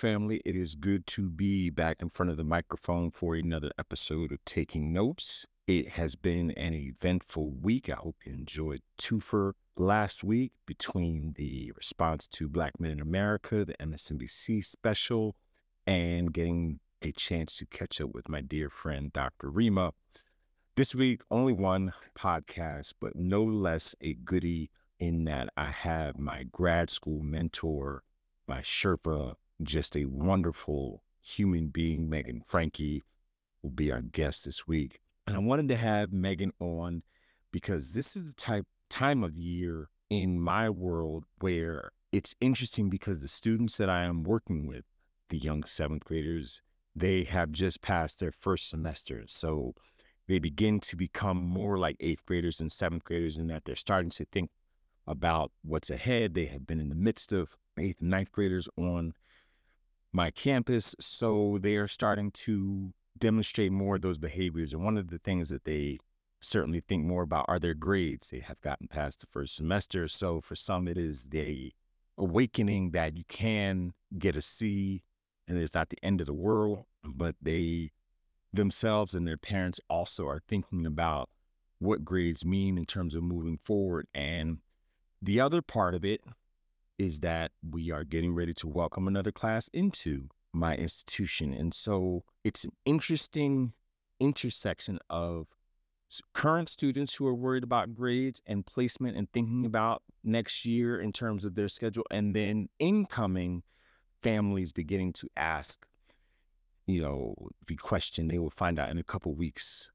family. It is good to be back in front of the microphone for another episode of Taking Notes. It has been an eventful week. I hope you enjoyed Twofer last week between the response to Black Men in America, the MSNBC special, and getting a chance to catch up with my dear friend, Dr. Rima. This week, only one podcast, but no less a goodie in that I have my grad school mentor, my Sherpa, just a wonderful human being, Megan Franke will be our guest this week. And I wanted to have Megan on because this is the type time of year in my world where it's interesting because the students that I am working with, the young seventh graders, they have just passed their first semester. So they begin to become more like eighth graders and seventh graders in that they're starting to think about what's ahead. They have been in the midst of eighth and ninth graders on my campus. So they are starting to demonstrate more of those behaviors. And one of the things that they certainly think more about are their grades. They have gotten past the first semester. So for some, it is the awakening that you can get a C and it's not the end of the world, but they themselves and their parents also are thinking about what grades mean in terms of moving forward. And the other part of it is that we are getting ready to welcome another class into my institution. And so it's an interesting intersection of current students who are worried about grades and placement and thinking about next year in terms of their schedule, and then incoming families beginning to ask, you know, the question they will find out in a couple weeks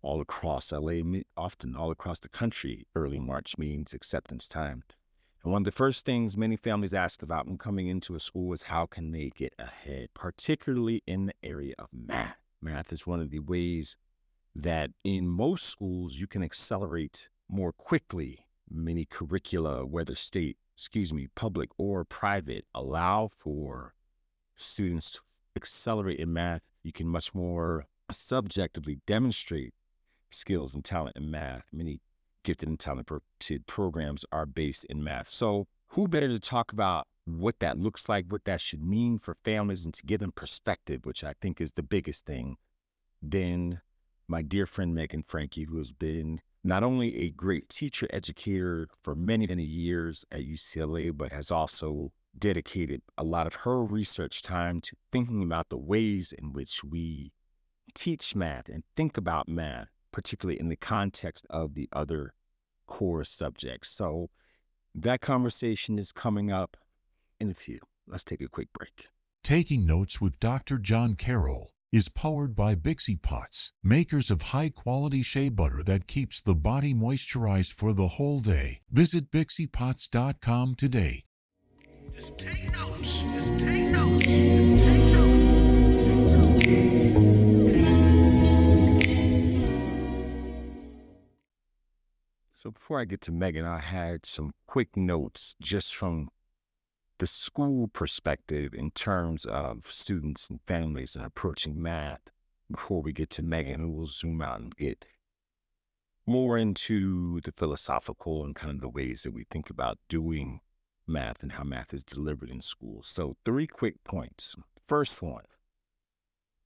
all across LA, often all across the country, early March means acceptance time. And one of the first things many families ask about when coming into a school is how can they get ahead, particularly in the area of math. Math is one of the ways that in most schools you can accelerate more quickly. Many curricula, whether state, excuse me, public or private, allow for students to accelerate in math. You can much more subjectively demonstrate skills and talent in math. Many gifted and talented programs are based in math. So, who better to talk about what that looks like, what that should mean for families, and to give them perspective, which I think is the biggest thing, than my dear friend Megan Franke, who has been not only a great teacher educator for many, many years at UCLA, but has also dedicated a lot of her research time to thinking about the ways in which we teach math and think about math particularly in the context of the other core subjects. So that conversation is coming up in a few. Let's take a quick break. Taking Notes with Dr. John Carroll is powered by Bixie Pots, makers of high quality shea butter that keeps the body moisturized for the whole day. Visit BixiePots.com today. Just take notes. Just take notes. Just take notes. So before I get to Megan, I had some quick notes just from the school perspective in terms of students and families and approaching math before we get to Megan, we'll zoom out and get more into the philosophical and kind of the ways that we think about doing math and how math is delivered in schools. So, three quick points. First one,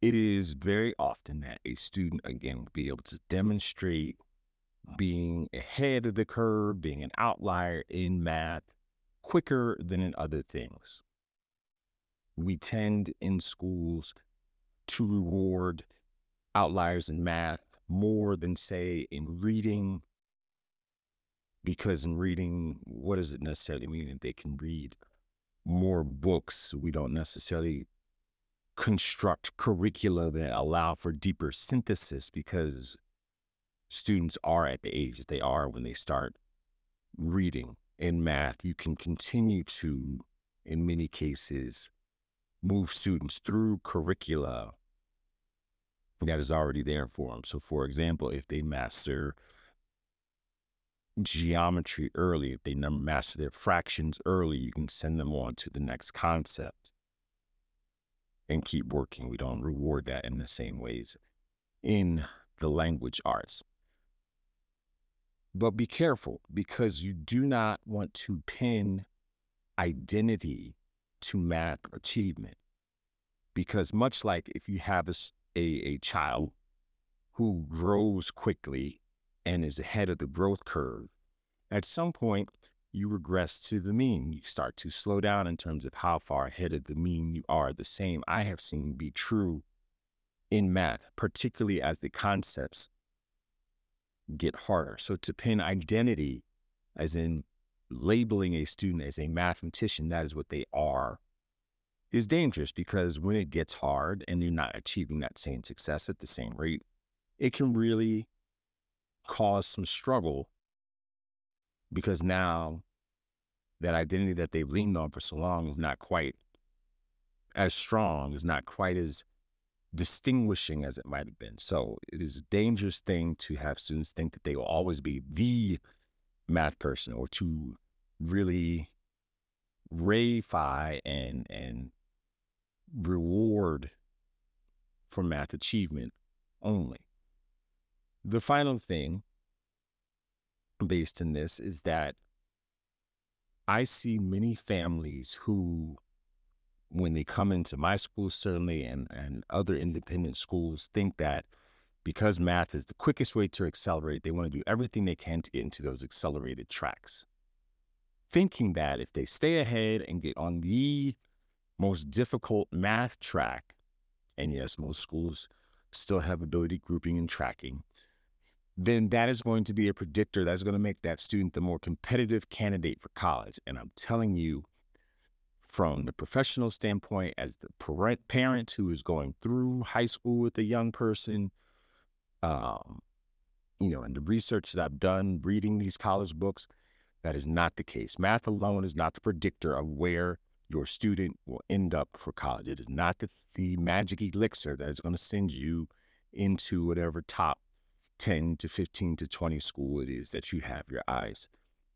it is very often that a student, again, will be able to demonstrate being ahead of the curve, being an outlier in math quicker than in other things. We tend in schools to reward outliers in math more than, say, in reading, because in reading, what does it necessarily mean that they can read more books? We don't necessarily construct curricula that allow for deeper synthesis because students are at the age they are when they start reading in math, you can continue to, in many cases, move students through curricula that is already there for them. So, for example, if they master geometry early, if they master their fractions early, you can send them on to the next concept and keep working. We don't reward that in the same ways in the language arts. But be careful because you do not want to pin identity to math achievement. Because much like if you have a, a, a child who grows quickly and is ahead of the growth curve, at some point you regress to the mean. You start to slow down in terms of how far ahead of the mean you are. The same I have seen be true in math, particularly as the concepts get harder. So to pin identity, as in labeling a student as a mathematician, that is what they are, is dangerous because when it gets hard and you're not achieving that same success at the same rate, it can really cause some struggle because now that identity that they've leaned on for so long is not quite as strong, is not quite as distinguishing as it might have been. So it is a dangerous thing to have students think that they will always be the math person or to really reify and and reward for math achievement only. The final thing based in this is that I see many families who when they come into my school, certainly, and, and other independent schools, think that because math is the quickest way to accelerate, they want to do everything they can to get into those accelerated tracks. Thinking that if they stay ahead and get on the most difficult math track, and yes, most schools still have ability grouping and tracking, then that is going to be a predictor that's going to make that student the more competitive candidate for college. And I'm telling you, from the professional standpoint as the parent who is going through high school with a young person um, you know and the research that i've done reading these college books that is not the case. Math alone is not the predictor of where your student will end up for college. It is not the, the magic elixir that is going to send you into whatever top 10 to 15 to 20 school it is that you have your eyes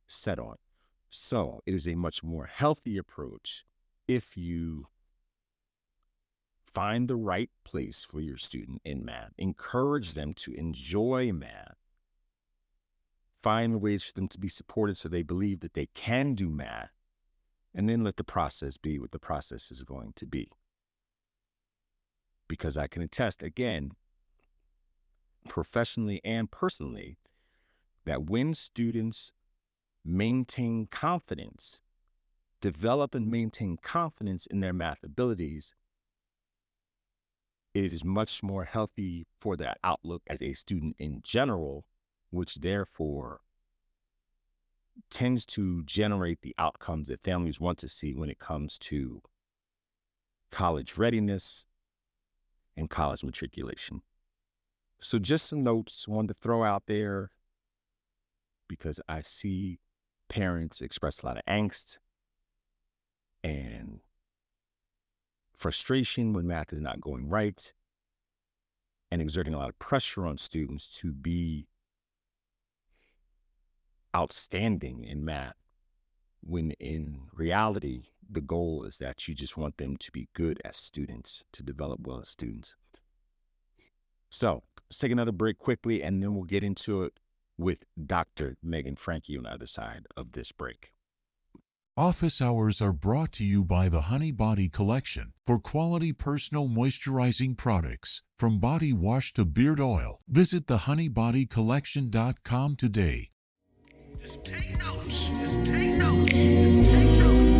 set on so it is a much more healthy approach if you find the right place for your student in math, encourage them to enjoy math, find ways for them to be supported so they believe that they can do math, and then let the process be what the process is going to be. Because I can attest again, professionally and personally, that when students maintain confidence, develop and maintain confidence in their math abilities, it is much more healthy for their outlook as a student in general, which therefore tends to generate the outcomes that families want to see when it comes to college readiness and college matriculation. So, just some notes I wanted to throw out there because I see parents express a lot of angst and frustration when math is not going right and exerting a lot of pressure on students to be outstanding in math when in reality the goal is that you just want them to be good as students to develop well as students. So let's take another break quickly and then we'll get into it with Dr. Megan Franke on the other side of this break. Office hours are brought to you by the Honey Body Collection for quality personal moisturizing products. From body wash to beard oil, visit thehoneybodycollection.com today. Just take notes. Just take notes. Take notes.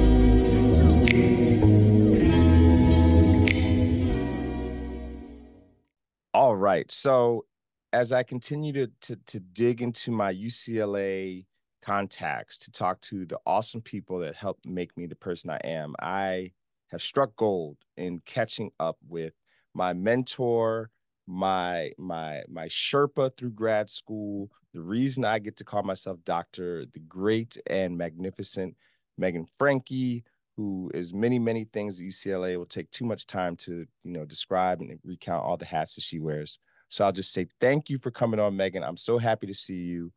All right. So as I continue to, to, to dig into my UCLA contacts to talk to the awesome people that helped make me the person I am, I have struck gold in catching up with my mentor, my my my Sherpa through grad school, the reason I get to call myself doctor, the great and magnificent Megan Franke, who is many many things at UCLA. Will take too much time to you know describe and recount all the hats that she wears. So I'll just say thank you for coming on, Megan. I'm so happy to see you.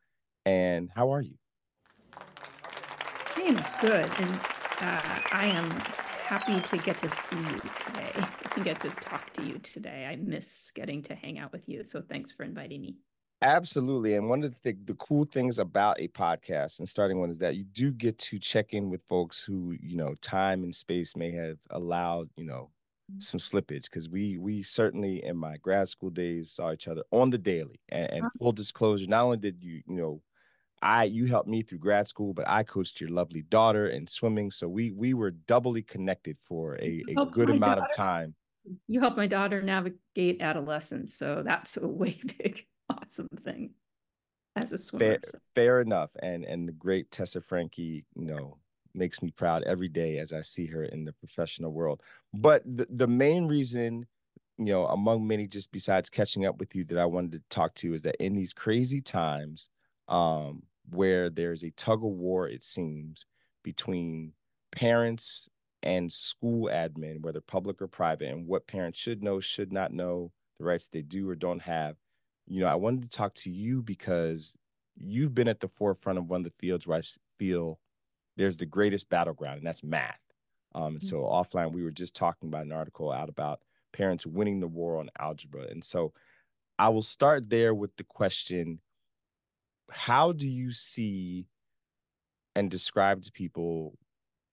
And how are you? I am good. And uh, I am happy to get to see you today and get to talk to you today. I miss getting to hang out with you. So thanks for inviting me. Absolutely. And one of the, th- the cool things about a podcast and starting one is that you do get to check in with folks who, you know, time and space may have allowed, you know. Some slippage because we we certainly in my grad school days saw each other on the daily and, and uh-huh. full disclosure not only did you you know i you helped me through grad school but i coached your lovely daughter in swimming so we we were doubly connected for a, a good amount daughter. of time you helped my daughter navigate adolescence so that's a way big awesome thing as a swimmer. Fair, so. fair enough. And and the great Tessa Franke, you know, makes me proud every day as I see her in the professional world. But the, the main reason, you know, among many, just besides catching up with you, that I wanted to talk to you is that in these crazy times, um, where there's a tug of war, it seems, between parents and school admin, whether public or private, and what parents should know, should not know, the rights they do or don't have you know, I wanted to talk to you because you've been at the forefront of one of the fields where I feel there's the greatest battleground, and that's math. Um, and mm-hmm. so offline, we were just talking about an article out about parents winning the war on algebra. And so I will start there with the question How do you see and describe to people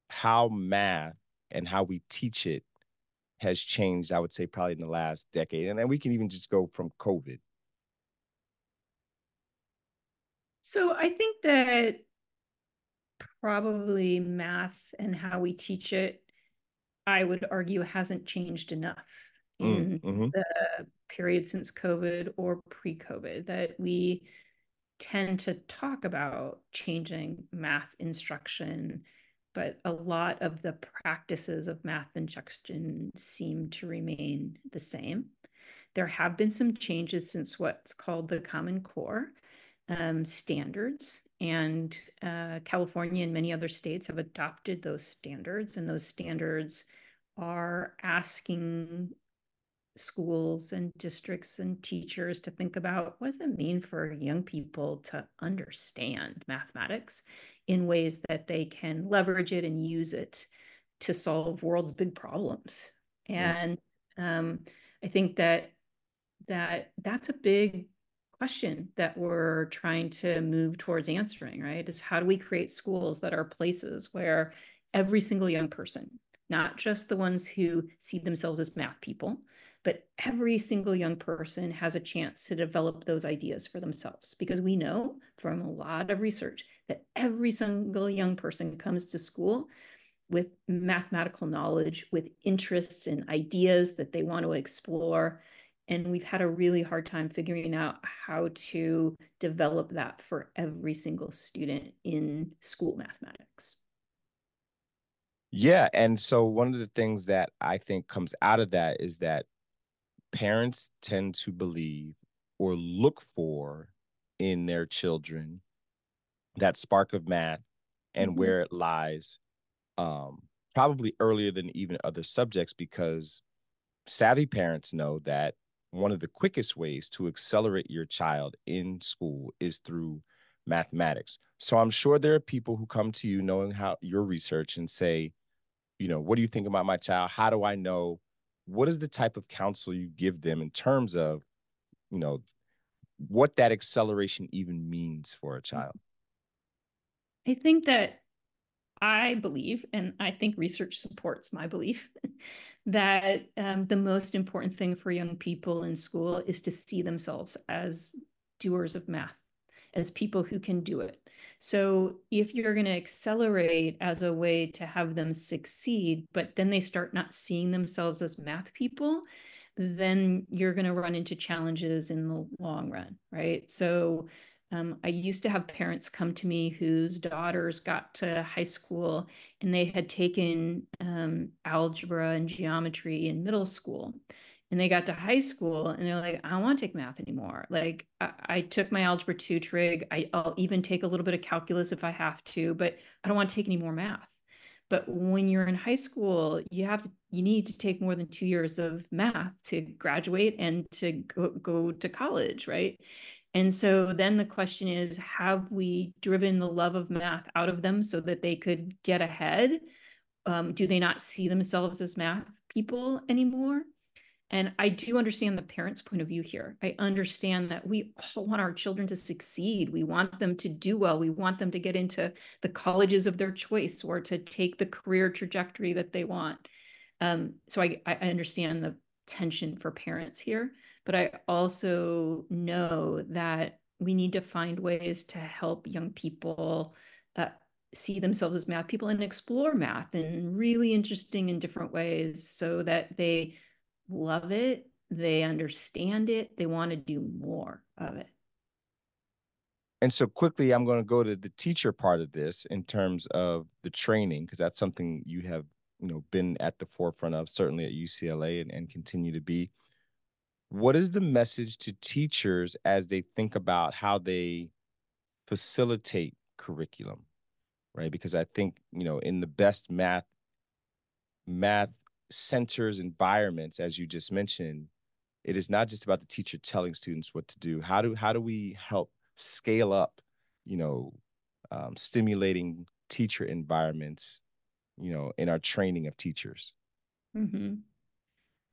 how math and how we teach it has changed, I would say, probably in the last decade? And then we can even just go from COVID. So I think that probably math and how we teach it, I would argue, hasn't changed enough mm, in mm-hmm. the period since COVID or pre COVID, that we tend to talk about changing math instruction, but a lot of the practices of math instruction seem to remain the same. There have been some changes since what's called the Common Core, um, standards, and uh, California and many other states have adopted those standards, and those standards are asking schools and districts and teachers to think about what does it mean for young people to understand mathematics in ways that they can leverage it and use it to solve world's big problems. And um, i think that that that's a big question that we're trying to move towards answering, right? Is how do we create schools that are places where every single young person, not just the ones who see themselves as math people, but every single young person has a chance to develop those ideas for themselves because we know from a lot of research that every single young person comes to school with mathematical knowledge, with interests and ideas that they want to explore and we've had a really hard time figuring out how to develop that for every single student in school mathematics. Yeah. And so one of the things that I think comes out of that is that parents tend to believe or look for in their children that spark of math and mm-hmm. where it lies um, probably earlier than even other subjects because savvy parents know that one of the quickest ways to accelerate your child in school is through mathematics. So I'm sure there are people who come to you knowing how your research and say, you know, what do you think about my child? How do I know? What is the type of counsel you give them in terms of, you know, what that acceleration even means for a mm. child? I think that I believe, and I think research supports my belief, that um, the most important thing for young people in school is to see themselves as doers of math, as people who can do it. So if you're going to accelerate as a way to have them succeed, but then they start not seeing themselves as math people, then you're going to run into challenges in the long run, right? So um, I used to have parents come to me whose daughters got to high school and they had taken um, algebra and geometry in middle school. And they got to high school and they're like, I don't want to take math anymore. Like, I, I took my algebra two trig. I, I'll even take a little bit of calculus if I have to, but I don't want to take any more math. But when you're in high school, you have to, you need to take more than two years of math to graduate and to go, go to college, right? And so then the question is have we driven the love of math out of them so that they could get ahead? Um, do they not see themselves as math people anymore? And I do understand the parents' point of view here. I understand that we all want our children to succeed. We want them to do well. We want them to get into the colleges of their choice or to take the career trajectory that they want. Um, so I, I understand the tension for parents here, but I also know that we need to find ways to help young people uh, see themselves as math people and explore math in really interesting and different ways so that they love it, they understand it, they want to do more of it. And so quickly, I'm going to go to the teacher part of this in terms of the training, because that's something you have, you know, been at the forefront of, certainly at UCLA and, and continue to be. What is the message to teachers as they think about how they facilitate curriculum? Right. Because I think, you know, in the best math, math centers environments, as you just mentioned, it is not just about the teacher telling students what to do. How do how do we help scale up, you know, um, stimulating teacher environments, you know, in our training of teachers? Mm-hmm.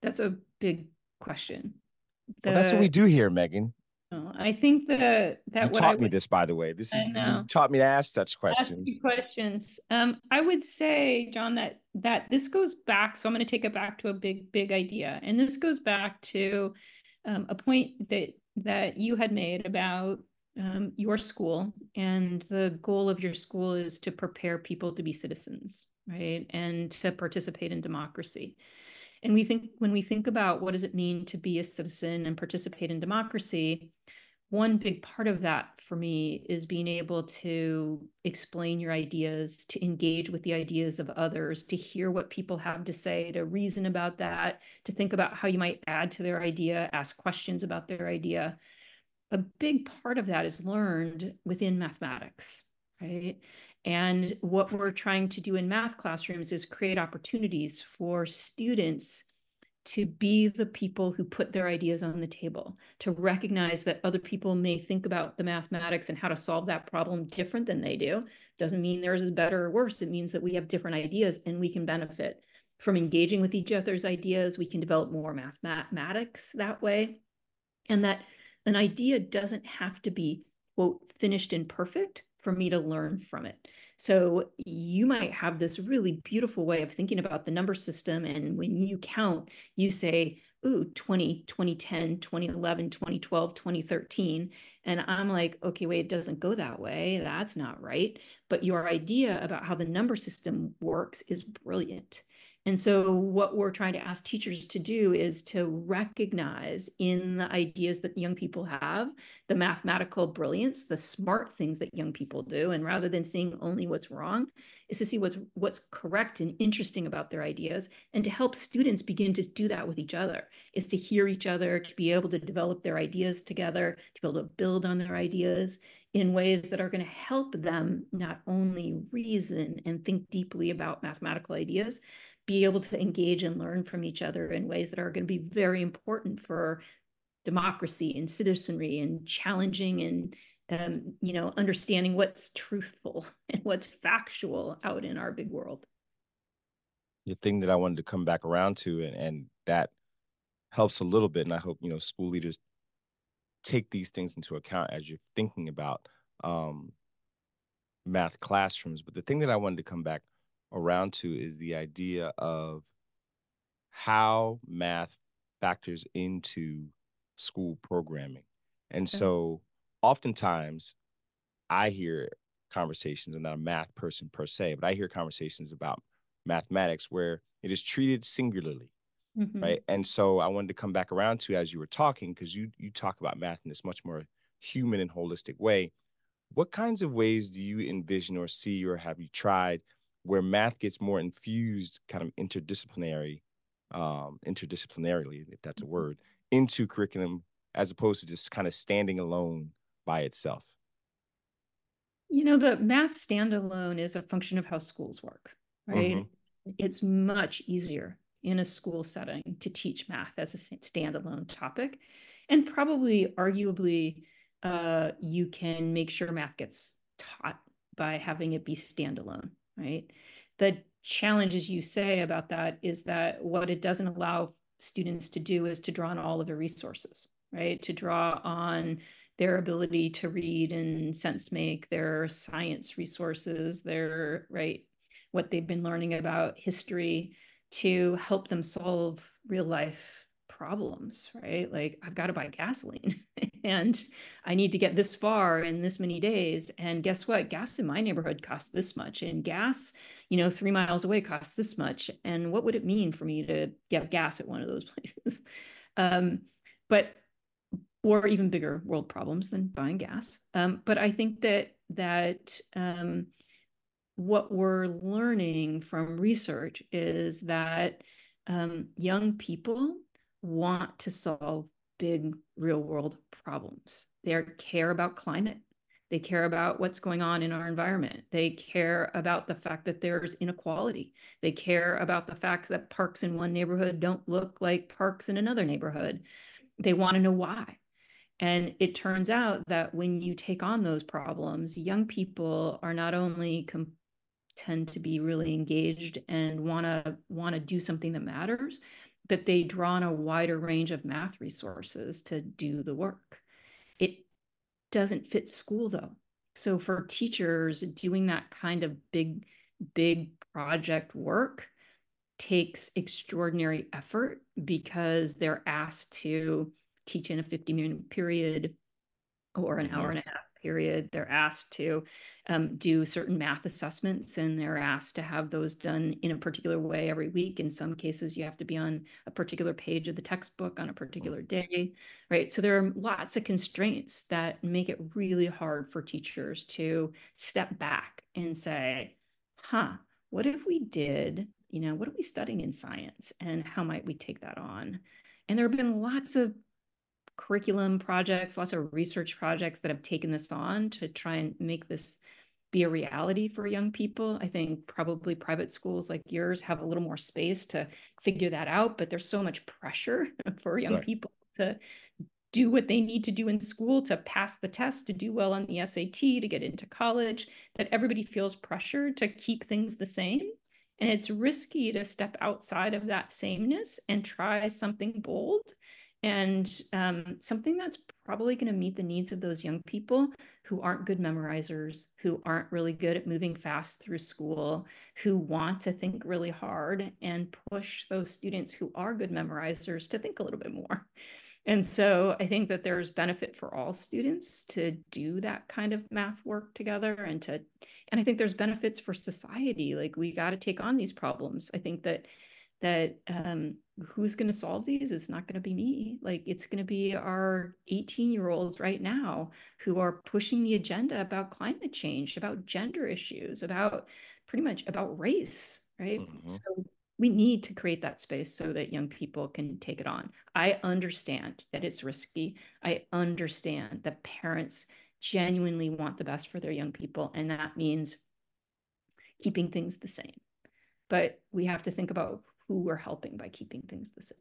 That's a big question. The, well, that's what we do here, Megan. Oh, I think that that you taught me this, by the way. This is you taught me to ask such questions. Ask questions. Um, I would say, John, that that this goes back. So I'm going to take it back to a big, big idea, and this goes back to um, a point that that you had made about um, your school, and the goal of your school is to prepare people to be citizens, right, and to participate in democracy. And we think when we think about what does it mean to be a citizen and participate in democracy, one big part of that for me is being able to explain your ideas, to engage with the ideas of others, to hear what people have to say, to reason about that, to think about how you might add to their idea, ask questions about their idea. A big part of that is learned within mathematics, right? And what we're trying to do in math classrooms is create opportunities for students to be the people who put their ideas on the table, to recognize that other people may think about the mathematics and how to solve that problem different than they do. Doesn't mean theirs is better or worse. It means that we have different ideas and we can benefit from engaging with each other's ideas. We can develop more mathematics that way. And that an idea doesn't have to be, quote, finished and perfect for me to learn from it. So you might have this really beautiful way of thinking about the number system. And when you count, you say, ooh, 20, 2010, 2011, 2012, 2013. And I'm like, okay, wait, it doesn't go that way. That's not right. But your idea about how the number system works is brilliant. And so, what we're trying to ask teachers to do is to recognize in the ideas that young people have the mathematical brilliance, the smart things that young people do. And rather than seeing only what's wrong, is to see what's what's correct and interesting about their ideas and to help students begin to do that with each other is to hear each other to be able to develop their ideas together to be able to build on their ideas in ways that are going to help them not only reason and think deeply about mathematical ideas be able to engage and learn from each other in ways that are going to be very important for democracy and citizenry and challenging and um, you know understanding what's truthful and what's factual out in our big world. The thing that i wanted to come back around to and, and that helps a little bit and i hope you know school leaders take these things into account as you're thinking about um, math classrooms but the thing that i wanted to come back around to is the idea of how math factors into school programming. And okay. so oftentimes I hear conversations, I'm not a math person per se, but I hear conversations about mathematics where it is treated singularly. Mm-hmm. Right. And so I wanted to come back around to as you were talking, because you you talk about math in this much more human and holistic way. What kinds of ways do you envision or see or have you tried where math gets more infused, kind of interdisciplinary, um, interdisciplinarily, if that's a mm-hmm. word, into curriculum as opposed to just kind of standing alone by itself? You know, the math standalone is a function of how schools work, right? Mm-hmm. It's much easier in a school setting to teach math as a standalone topic. And probably, arguably, uh, you can make sure math gets taught by having it be standalone right? The challenge, as you say about that, is that what it doesn't allow students to do is to draw on all of their resources, right? To draw on their ability to read and sense make, their science resources, their, right, what they've been learning about history to help them solve real life problems, right? Like I've got to buy gasoline and I need to get this far in this many days. And guess what? Gas in my neighborhood costs this much. And gas, you know, three miles away costs this much. And what would it mean for me to get gas at one of those places? Um, but or even bigger world problems than buying gas. Um, but I think that that um, what we're learning from research is that um, young people want to solve big real world problems. They care about climate. They care about what's going on in our environment. They care about the fact that there's inequality. They care about the fact that parks in one neighborhood don't look like parks in another neighborhood. They want to know why. And it turns out that when you take on those problems, young people are not only com- tend to be really engaged and want to want to do something that matters, that they draw on a wider range of math resources to do the work. It doesn't fit school though. So for teachers, doing that kind of big, big project work takes extraordinary effort because they're asked to teach in a 50 minute period or an hour mm-hmm. and a half period. They're asked to um, do certain math assessments and they're asked to have those done in a particular way every week. In some cases, you have to be on a particular page of the textbook on a particular day, right? So there are lots of constraints that make it really hard for teachers to step back and say, huh, what if we did, you know, what are we studying in science and how might we take that on? And there have been lots of curriculum projects, lots of research projects that have taken this on to try and make this be a reality for young people. I think probably private schools like yours have a little more space to figure that out, but there's so much pressure for young right. people to do what they need to do in school to pass the test, to do well on the SAT, to get into college, that everybody feels pressure to keep things the same. And it's risky to step outside of that sameness and try something bold and um, something that's probably going to meet the needs of those young people who aren't good memorizers, who aren't really good at moving fast through school, who want to think really hard and push those students who are good memorizers to think a little bit more. And so I think that there's benefit for all students to do that kind of math work together and to and I think there's benefits for society. Like we got to take on these problems. I think that that um, who's going to solve these? It's not going to be me. Like it's going to be our 18 year olds right now who are pushing the agenda about climate change, about gender issues, about pretty much about race, right? Mm-hmm. So we need to create that space so that young people can take it on. I understand that it's risky. I understand that parents genuinely want the best for their young people, and that means keeping things the same. But we have to think about who we're helping by keeping things the same.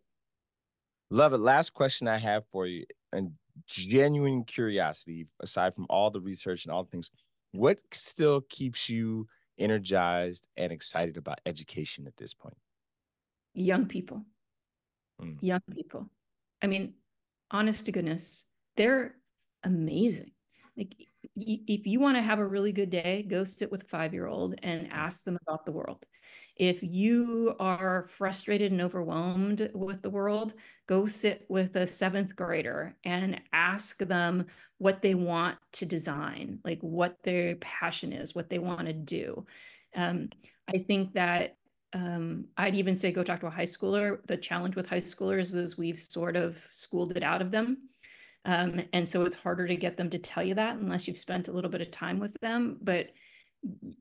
Love it. Last question I have for you, and genuine curiosity, aside from all the research and all the things, what still keeps you energized and excited about education at this point? Young people. Mm. Young people. I mean, honest to goodness, they're amazing. Like, if you want to have a really good day, go sit with a five year old and ask them about the world. If you are frustrated and overwhelmed with the world, go sit with a seventh grader and ask them what they want to design, like what their passion is, what they want to do. Um, I think that um, I'd even say go talk to a high schooler. The challenge with high schoolers is we've sort of schooled it out of them. Um, and so it's harder to get them to tell you that unless you've spent a little bit of time with them. But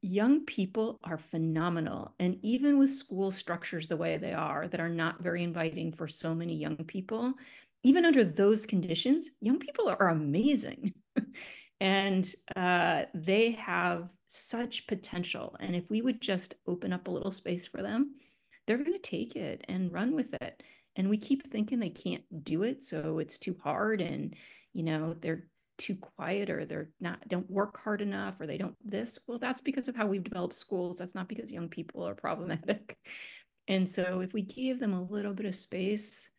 young people are phenomenal. And even with school structures the way they are, that are not very inviting for so many young people, even under those conditions, young people are amazing. and uh, they have such potential. And if we would just open up a little space for them, they're going to take it and run with it. And we keep thinking they can't do it. So it's too hard. And, you know, they're too quiet or they're not don't work hard enough or they don't this well that's because of how we've developed schools that's not because young people are problematic And so if we give them a little bit of space,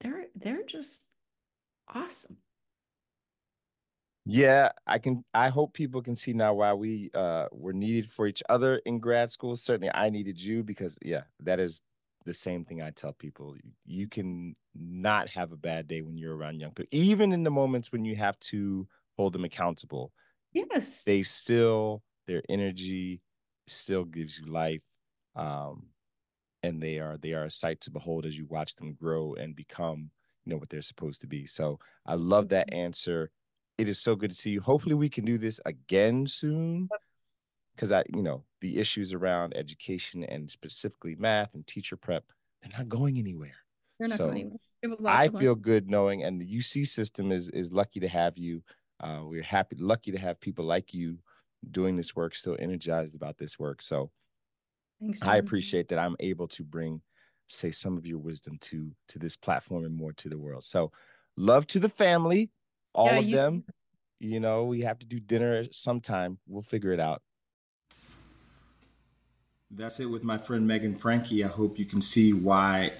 they're they're just awesome. Yeah, I can I hope people can see now why we uh were needed for each other in grad school. Certainly I needed you because yeah, that is the same thing I tell people. You can not have a bad day when you're around young people. Even in the moments when you have to hold them accountable. Yes. They still their energy still gives you life. Um and they are they are a sight to behold as you watch them grow and become you know what they're supposed to be. So I love that mm-hmm. answer it is so good to see you. Hopefully, we can do this again soon. Because I, you know, the issues around education and specifically math and teacher prep, they're not going anywhere. They're not so going anywhere. I feel good knowing, and the UC system is is lucky to have you. Uh, we're happy, lucky to have people like you doing this work, still energized about this work. So, Thanks, I appreciate that I'm able to bring, say, some of your wisdom to to this platform and more to the world. So, love to the family all yeah, of you- them. You know, we have to do dinner sometime. We'll figure it out. That's it with my friend Megan Franke. I hope you can see why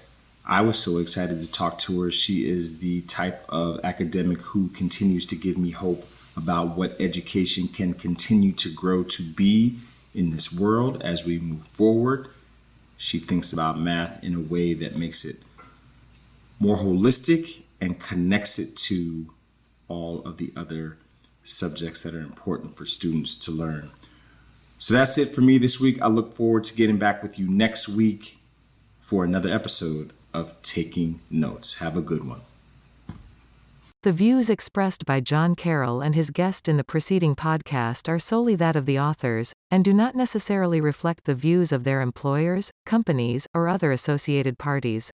I was so excited to talk to her. She is the type of academic who continues to give me hope about what education can continue to grow to be in this world as we move forward. She thinks about math in a way that makes it more holistic and connects it to all of the other subjects that are important for students to learn. So that's it for me this week. I look forward to getting back with you next week for another episode of Taking Notes. Have a good one. The views expressed by John Carroll and his guest in the preceding podcast are solely that of the authors, and do not necessarily reflect the views of their employers, companies, or other associated parties.